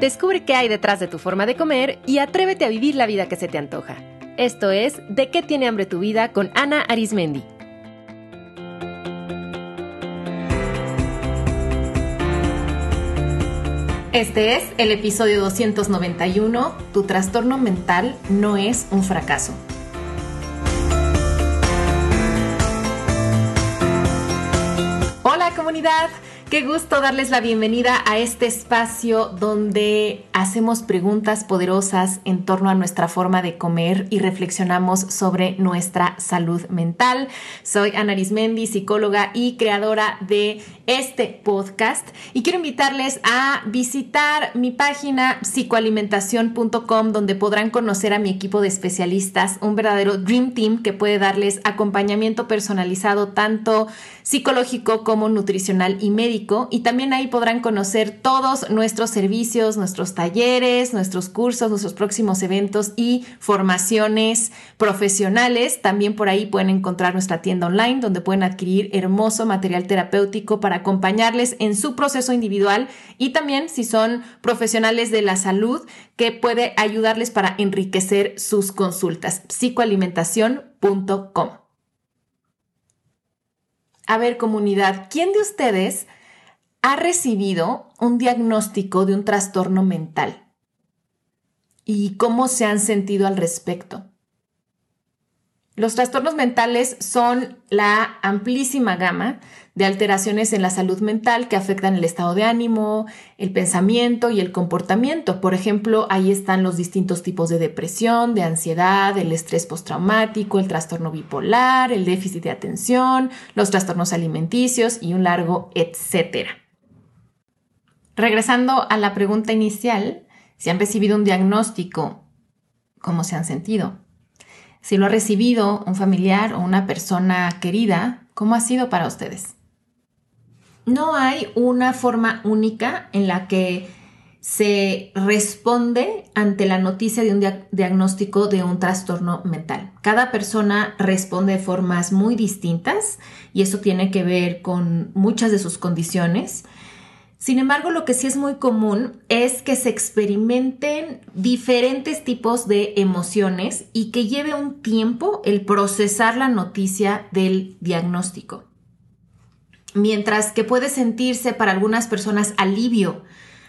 Descubre qué hay detrás de tu forma de comer y atrévete a vivir la vida que se te antoja. Esto es De qué tiene hambre tu vida con Ana Arismendi. Este es el episodio 291. Tu trastorno mental no es un fracaso. Hola comunidad. Qué gusto darles la bienvenida a este espacio donde hacemos preguntas poderosas en torno a nuestra forma de comer y reflexionamos sobre nuestra salud mental. Soy Ana Arismendi, psicóloga y creadora de este podcast y quiero invitarles a visitar mi página psicoalimentación.com donde podrán conocer a mi equipo de especialistas, un verdadero Dream Team que puede darles acompañamiento personalizado tanto psicológico como nutricional y médico y también ahí podrán conocer todos nuestros servicios, nuestros talleres, nuestros cursos, nuestros próximos eventos y formaciones profesionales. También por ahí pueden encontrar nuestra tienda online donde pueden adquirir hermoso material terapéutico para acompañarles en su proceso individual y también si son profesionales de la salud que puede ayudarles para enriquecer sus consultas. psicoalimentación.com. A ver, comunidad, ¿quién de ustedes ha recibido un diagnóstico de un trastorno mental y cómo se han sentido al respecto. Los trastornos mentales son la amplísima gama de alteraciones en la salud mental que afectan el estado de ánimo, el pensamiento y el comportamiento. Por ejemplo, ahí están los distintos tipos de depresión, de ansiedad, el estrés postraumático, el trastorno bipolar, el déficit de atención, los trastornos alimenticios y un largo etcétera. Regresando a la pregunta inicial, si han recibido un diagnóstico, ¿cómo se han sentido? Si lo ha recibido un familiar o una persona querida, ¿cómo ha sido para ustedes? No hay una forma única en la que se responde ante la noticia de un diagnóstico de un trastorno mental. Cada persona responde de formas muy distintas y eso tiene que ver con muchas de sus condiciones sin embargo, lo que sí es muy común es que se experimenten diferentes tipos de emociones y que lleve un tiempo el procesar la noticia del diagnóstico. Mientras que puede sentirse para algunas personas alivio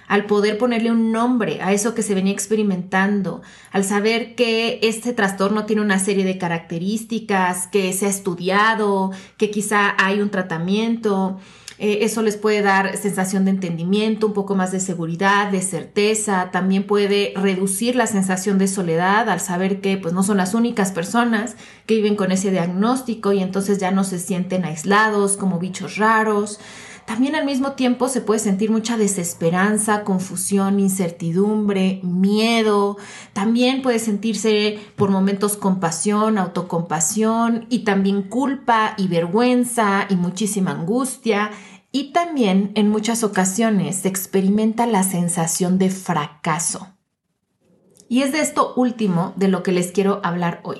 al poder ponerle un nombre a eso que se venía experimentando, al saber que este trastorno tiene una serie de características, que se ha estudiado, que quizá hay un tratamiento, eh, eso les puede dar sensación de entendimiento, un poco más de seguridad, de certeza. También puede reducir la sensación de soledad al saber que pues, no son las únicas personas que viven con ese diagnóstico y entonces ya no se sienten aislados como bichos raros. También al mismo tiempo se puede sentir mucha desesperanza, confusión, incertidumbre, miedo. También puede sentirse por momentos compasión, autocompasión y también culpa y vergüenza y muchísima angustia. Y también en muchas ocasiones se experimenta la sensación de fracaso. Y es de esto último de lo que les quiero hablar hoy.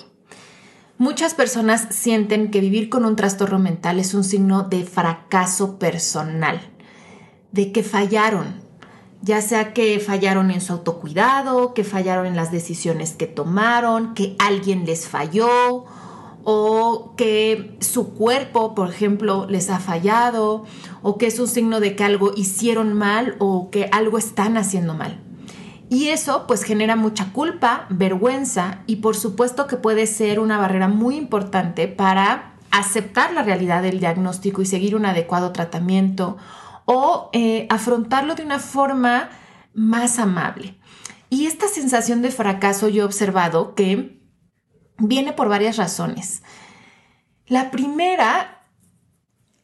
Muchas personas sienten que vivir con un trastorno mental es un signo de fracaso personal, de que fallaron, ya sea que fallaron en su autocuidado, que fallaron en las decisiones que tomaron, que alguien les falló o que su cuerpo, por ejemplo, les ha fallado o que es un signo de que algo hicieron mal o que algo están haciendo mal. Y eso pues genera mucha culpa, vergüenza y por supuesto que puede ser una barrera muy importante para aceptar la realidad del diagnóstico y seguir un adecuado tratamiento o eh, afrontarlo de una forma más amable. Y esta sensación de fracaso yo he observado que viene por varias razones. La primera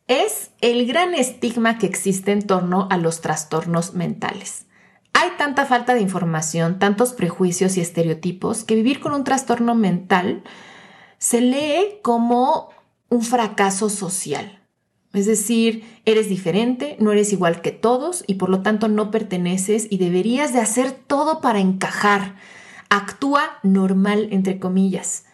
es el gran estigma que existe en torno a los trastornos mentales. Hay tanta falta de información, tantos prejuicios y estereotipos que vivir con un trastorno mental se lee como un fracaso social. Es decir, eres diferente, no eres igual que todos y por lo tanto no perteneces y deberías de hacer todo para encajar. Actúa normal, entre comillas.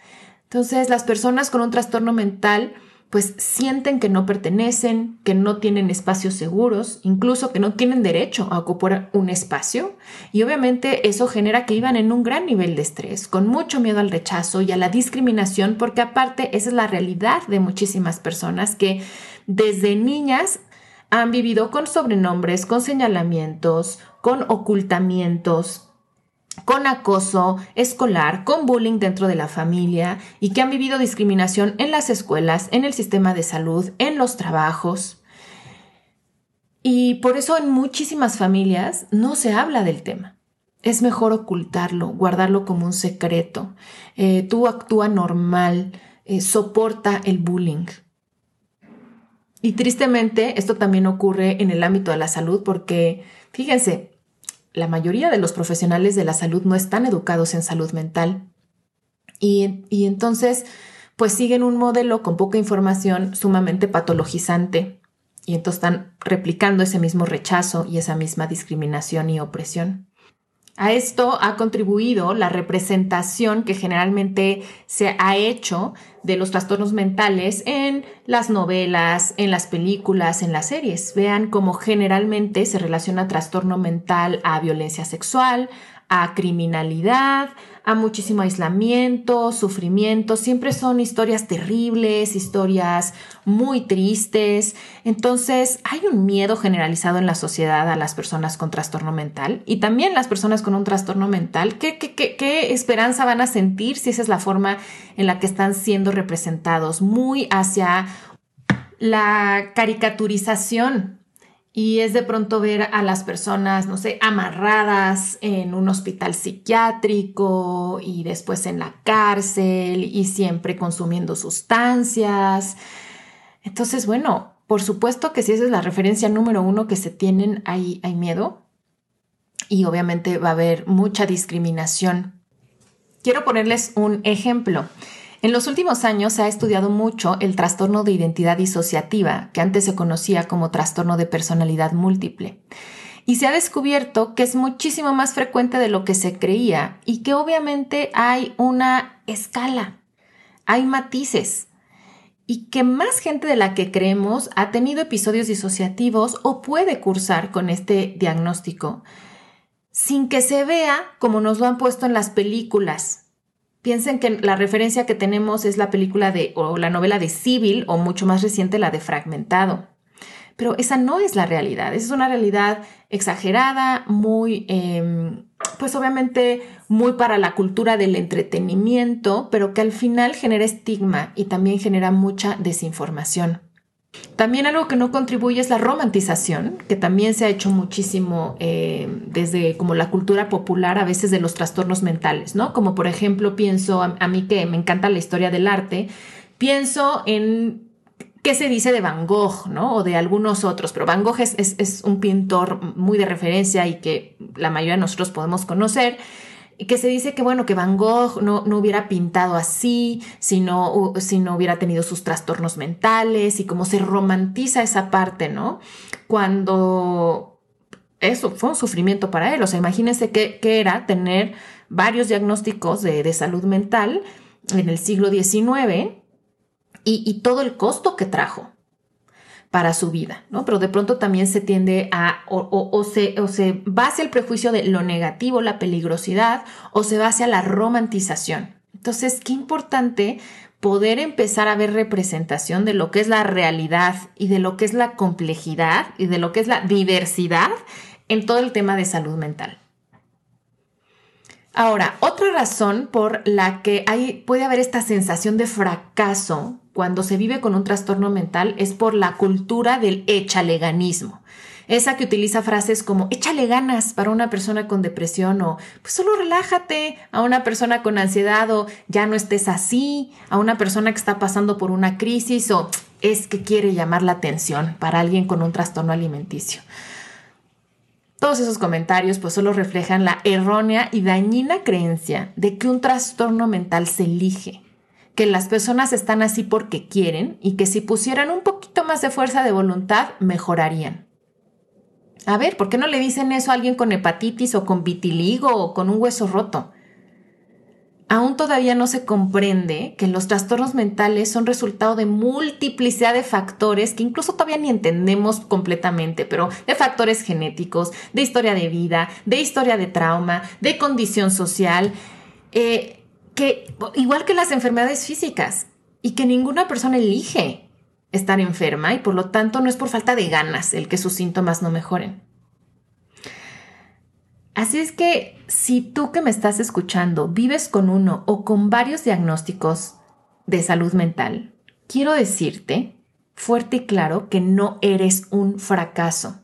Entonces, las personas con un trastorno mental pues sienten que no pertenecen, que no tienen espacios seguros, incluso que no tienen derecho a ocupar un espacio. Y obviamente eso genera que iban en un gran nivel de estrés, con mucho miedo al rechazo y a la discriminación, porque aparte esa es la realidad de muchísimas personas que desde niñas han vivido con sobrenombres, con señalamientos, con ocultamientos, con acoso escolar, con bullying dentro de la familia y que han vivido discriminación en las escuelas, en el sistema de salud, en los trabajos. Y por eso en muchísimas familias no se habla del tema. Es mejor ocultarlo, guardarlo como un secreto. Eh, tú actúa normal, eh, soporta el bullying. Y tristemente esto también ocurre en el ámbito de la salud porque, fíjense, la mayoría de los profesionales de la salud no están educados en salud mental. Y, y entonces, pues siguen un modelo con poca información sumamente patologizante. Y entonces están replicando ese mismo rechazo y esa misma discriminación y opresión. A esto ha contribuido la representación que generalmente se ha hecho de los trastornos mentales en las novelas, en las películas, en las series. Vean cómo generalmente se relaciona trastorno mental a violencia sexual, a criminalidad, a muchísimo aislamiento, sufrimiento. Siempre son historias terribles, historias muy tristes. Entonces hay un miedo generalizado en la sociedad a las personas con trastorno mental y también las personas con un trastorno mental. ¿Qué, qué, qué, qué esperanza van a sentir si esa es la forma en la que están siendo representados? Muy hacia la caricaturización y es de pronto ver a las personas, no sé, amarradas en un hospital psiquiátrico y después en la cárcel y siempre consumiendo sustancias. Entonces, bueno, por supuesto que si esa es la referencia número uno que se tienen, ahí hay miedo y obviamente va a haber mucha discriminación. Quiero ponerles un ejemplo. En los últimos años se ha estudiado mucho el trastorno de identidad disociativa, que antes se conocía como trastorno de personalidad múltiple. Y se ha descubierto que es muchísimo más frecuente de lo que se creía y que obviamente hay una escala, hay matices y que más gente de la que creemos ha tenido episodios disociativos o puede cursar con este diagnóstico sin que se vea como nos lo han puesto en las películas, Piensen que la referencia que tenemos es la película de o la novela de Civil o mucho más reciente la de Fragmentado. Pero esa no es la realidad, es una realidad exagerada, muy, em, pues obviamente muy para la cultura del entretenimiento, pero que al final genera estigma y también genera mucha desinformación. También algo que no contribuye es la romantización, que también se ha hecho muchísimo eh, desde como la cultura popular a veces de los trastornos mentales, ¿no? Como por ejemplo pienso, a, mí que me encanta la historia del arte, pienso en qué se dice de Van Gogh, ¿no? O de algunos otros, pero Van Gogh es, es un pintor muy de referencia y que la mayoría de nosotros podemos conocer que se dice que bueno, que Van Gogh no, no hubiera pintado así si no, si no hubiera tenido sus trastornos mentales y cómo se romantiza esa parte, ¿no? Cuando eso fue un sufrimiento para él. O sea, imagínense qué, era tener varios diagnósticos de, de, salud mental en el siglo XIX y, y todo el costo que trajo para su vida, ¿no? Pero de pronto también se tiende a, o, se, o se va hacia el prejuicio de lo negativo, la peligrosidad, o se va hacia la romantización. Entonces, qué importante poder empezar a ver representación de lo que es la realidad y de lo que es la complejidad y de lo que es la diversidad en todo el tema de salud mental. Ahora, otra razón por la que hay, puede haber esta sensación de fracaso cuando se vive con un trastorno mental es por la cultura del échaleganismo. Esa que utiliza frases como échale ganas para una persona con depresión o pues solo relájate a una persona con ansiedad o ya no estés así, a una persona que está pasando por una crisis o es que quiere llamar la atención para alguien con un trastorno alimenticio. Todos esos comentarios pues solo reflejan la errónea y dañina creencia de que un trastorno mental se elige que las personas están así porque quieren y que si pusieran un poquito más de fuerza de voluntad, mejorarían. A ver, ¿por qué no le dicen eso a alguien con hepatitis o con vitiligo o con un hueso roto? aún todavía no se comprende que los trastornos mentales son resultado de multiplicidad de factores que incluso todavía ni entendemos completamente, pero de factores genéticos, de historia de vida, de historia de trauma, de condición social, eh, que igual que las enfermedades físicas y que ninguna persona elige estar enferma y por lo tanto no es por falta de ganas el que sus síntomas no mejoren. Así es que si tú que me estás escuchando vives con uno o con varios diagnósticos de salud mental, quiero decirte fuerte y claro que no eres un fracaso.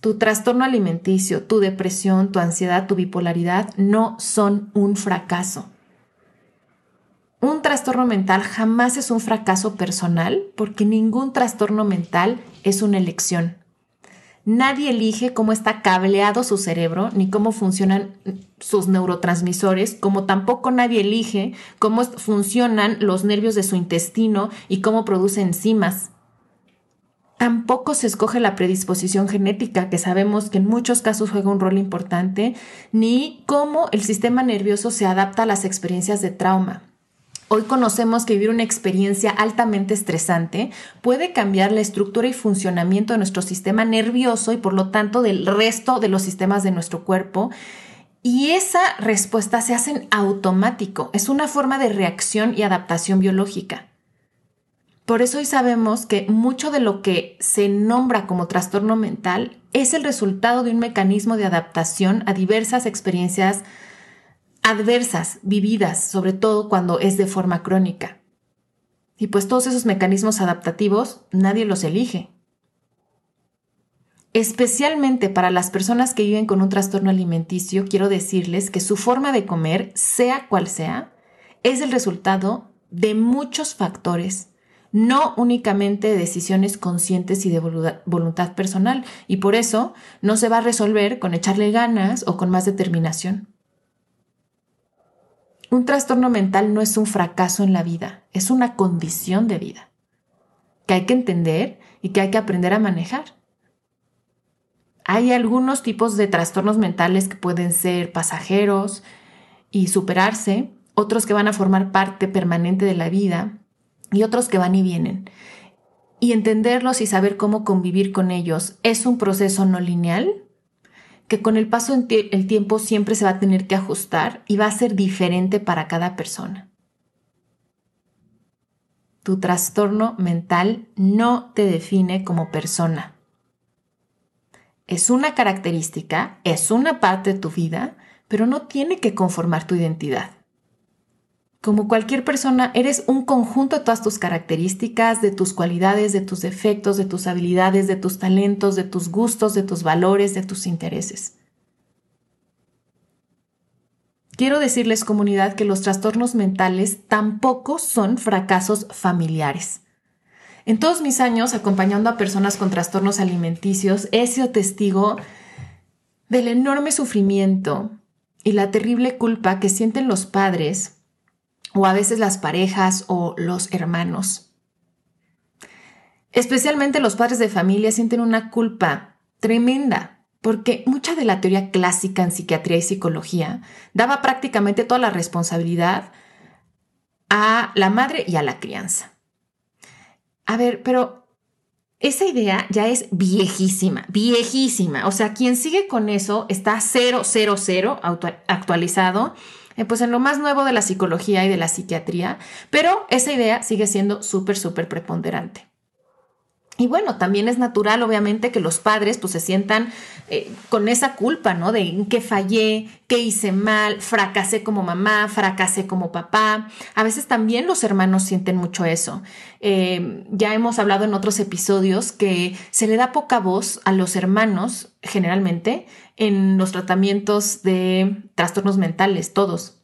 Tu trastorno alimenticio, tu depresión, tu ansiedad, tu bipolaridad no son un fracaso. Un trastorno mental jamás es un fracaso personal porque ningún trastorno mental es una elección. Nadie elige cómo está cableado su cerebro ni cómo funcionan sus neurotransmisores, como tampoco nadie elige cómo funcionan los nervios de su intestino y cómo produce enzimas. Tampoco se escoge la predisposición genética, que sabemos que en muchos casos juega un rol importante, ni cómo el sistema nervioso se adapta a las experiencias de trauma. Hoy conocemos que vivir una experiencia altamente estresante puede cambiar la estructura y funcionamiento de nuestro sistema nervioso y por lo tanto del resto de los sistemas de nuestro cuerpo. Y esa respuesta se hace en automático. Es una forma de reacción y adaptación biológica. Por eso hoy sabemos que mucho de lo que se nombra como trastorno mental es el resultado de un mecanismo de adaptación a diversas experiencias adversas, vividas, sobre todo cuando es de forma crónica. Y pues todos esos mecanismos adaptativos nadie los elige. Especialmente para las personas que viven con un trastorno alimenticio, quiero decirles que su forma de comer, sea cual sea, es el resultado de muchos factores, no únicamente de decisiones conscientes y de voluntad personal, y por eso no se va a resolver con echarle ganas o con más determinación. Un trastorno mental no es un fracaso en la vida, es una condición de vida que hay que entender y que hay que aprender a manejar. Hay algunos tipos de trastornos mentales que pueden ser pasajeros y superarse, otros que van a formar parte permanente de la vida y otros que van y vienen. Y entenderlos y saber cómo convivir con ellos es un proceso no lineal, que con el paso del tiempo siempre se va a tener que ajustar y va a ser diferente para cada persona. Tu trastorno mental no te define como persona. Es una característica, es una parte de tu vida, pero no tiene que conformar tu identidad. Como cualquier persona, eres un conjunto de todas tus características, de tus cualidades, de tus defectos, de tus habilidades, de tus talentos, de tus gustos, de tus valores, de tus intereses. Quiero decirles, comunidad, que los trastornos mentales tampoco son fracasos familiares. En todos mis años acompañando a personas con trastornos alimenticios, he sido testigo del enorme sufrimiento y la terrible culpa que sienten los padres o a veces las parejas o los hermanos. Especialmente los padres de familia sienten una culpa tremenda, porque mucha de la teoría clásica en psiquiatría y psicología daba prácticamente toda la responsabilidad a la madre y a la crianza. A ver, pero esa idea ya es viejísima, viejísima. O sea, quien sigue con eso está cero, cero, cero actualizado pues en lo más nuevo de la psicología y de la psiquiatría, pero esa idea sigue siendo súper, súper preponderante. Y bueno, también es natural, obviamente, que los padres pues se sientan eh, con esa culpa, ¿no? De qué fallé, qué hice mal, fracasé como mamá, fracasé como papá. A veces también los hermanos sienten mucho eso. Eh, ya hemos hablado en otros episodios que se le da poca voz a los hermanos, generalmente, en los tratamientos de trastornos mentales, todos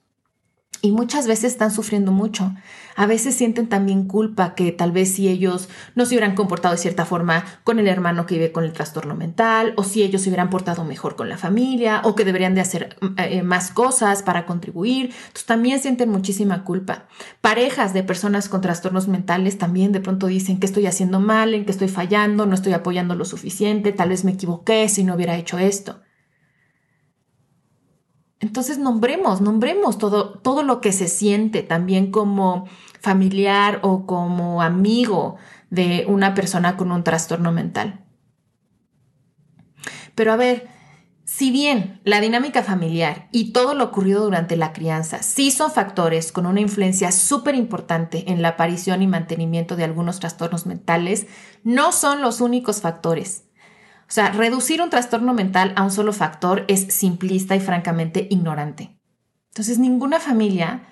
y muchas veces están sufriendo mucho. A veces sienten también culpa que tal vez si ellos no se hubieran comportado de cierta forma con el hermano que vive con el trastorno mental, o si ellos se hubieran portado mejor con la familia, o que deberían de hacer eh, más cosas para contribuir. Entonces también sienten muchísima culpa. Parejas de personas con trastornos mentales también de pronto dicen que estoy haciendo mal, en que estoy fallando, no estoy apoyando lo suficiente, tal vez me equivoqué si no hubiera hecho esto. Entonces nombremos, nombremos todo, todo lo que se siente también como familiar o como amigo de una persona con un trastorno mental. Pero a ver, si bien la dinámica familiar y todo lo ocurrido durante la crianza sí son factores con una influencia súper importante en la aparición y mantenimiento de algunos trastornos mentales, no son los únicos factores. O sea, reducir un trastorno mental a un solo factor es simplista y francamente ignorante. Entonces, ninguna familia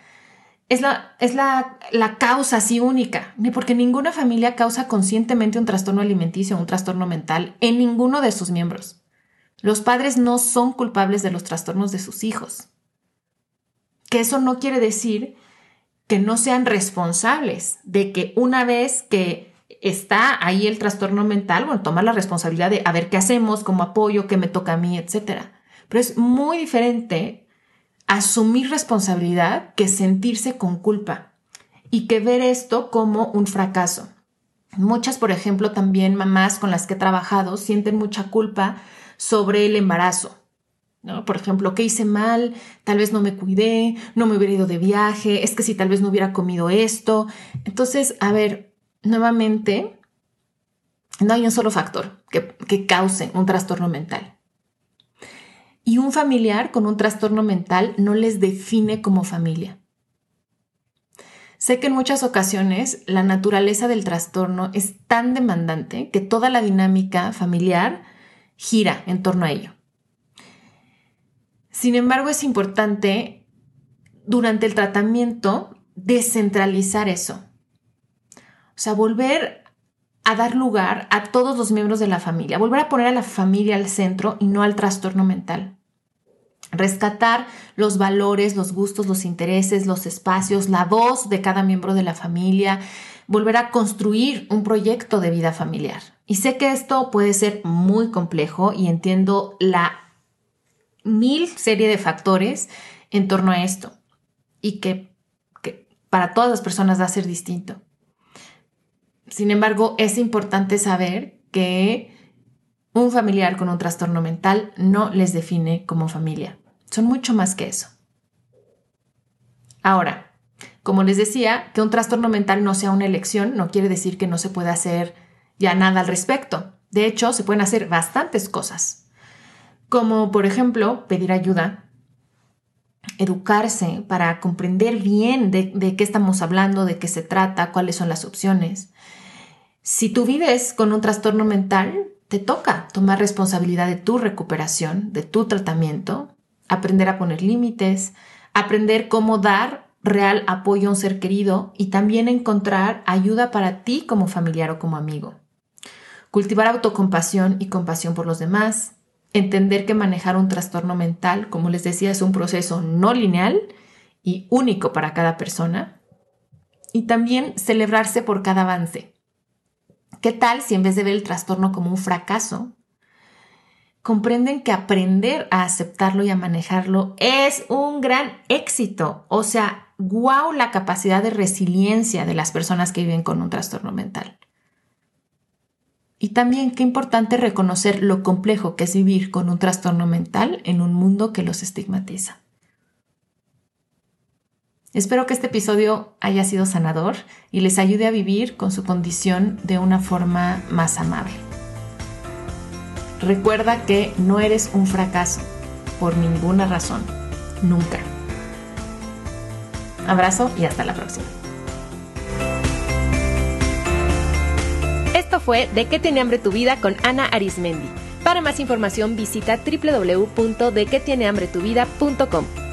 es la, es la, la causa así única, porque ninguna familia causa conscientemente un trastorno alimenticio o un trastorno mental en ninguno de sus miembros. Los padres no son culpables de los trastornos de sus hijos. Que eso no quiere decir que no sean responsables de que una vez que está ahí el trastorno mental, bueno, tomar la responsabilidad de a ver qué hacemos, como apoyo, qué me toca a mí, etcétera. Pero es muy diferente asumir responsabilidad que sentirse con culpa y que ver esto como un fracaso. Muchas, por ejemplo, también mamás con las que he trabajado sienten mucha culpa sobre el embarazo. ¿no? Por ejemplo, ¿qué hice mal? Tal vez no me cuidé, no me hubiera ido de viaje, es que si tal vez no hubiera comido esto. Entonces, a ver, nuevamente, no hay un solo factor que, cause un trastorno mental. Y un familiar con un trastorno mental no les define como familia. Sé que en muchas ocasiones la naturaleza del trastorno es tan demandante que toda la dinámica familiar gira en torno a ello. Sin embargo, es importante durante el tratamiento descentralizar eso. O sea, volver a dar lugar a todos los miembros de la familia, volver a poner a la familia al centro y no al trastorno mental. Rescatar los valores, los gustos, los intereses, los espacios, la voz de cada miembro de la familia, volver a construir un proyecto de vida familiar. Y sé que esto puede ser muy complejo y entiendo la mil serie de factores en torno a esto y que, que para todas las personas va a ser distinto. Sin embargo, es importante saber que un familiar con un trastorno mental no les define como familia. Son mucho más que eso. Ahora, como les decía, que un trastorno mental no sea una elección no quiere decir que no se pueda hacer ya nada al respecto. De hecho, se pueden hacer bastantes cosas, como por ejemplo pedir ayuda, educarse para comprender bien de, qué estamos hablando, de qué se trata, cuáles son las opciones, si tú vives con un trastorno mental, te toca tomar responsabilidad de tu recuperación, de tu tratamiento, aprender a poner límites, aprender cómo dar real apoyo a un ser querido y también encontrar ayuda para ti como familiar o como amigo. Cultivar autocompasión y compasión por los demás, entender que manejar un trastorno mental, como les decía, es un proceso no lineal y único para cada persona. Y también celebrarse por cada avance, ¿Qué tal si en vez de ver el trastorno como un fracaso, comprenden que aprender a aceptarlo y a manejarlo es un gran éxito? O sea, wow la capacidad de resiliencia de las personas que viven con un trastorno mental. Y también qué importante reconocer lo complejo que es vivir con un trastorno mental en un mundo que los estigmatiza. Espero que este episodio haya sido sanador y les ayude a vivir con su condición de una forma más amable. Recuerda que no eres un fracaso por ninguna razón, nunca. Abrazo y hasta la próxima. Esto fue De qué tiene hambre tu vida con Ana Arismendi. Para más información visita www.dequetienehambretuvida.com.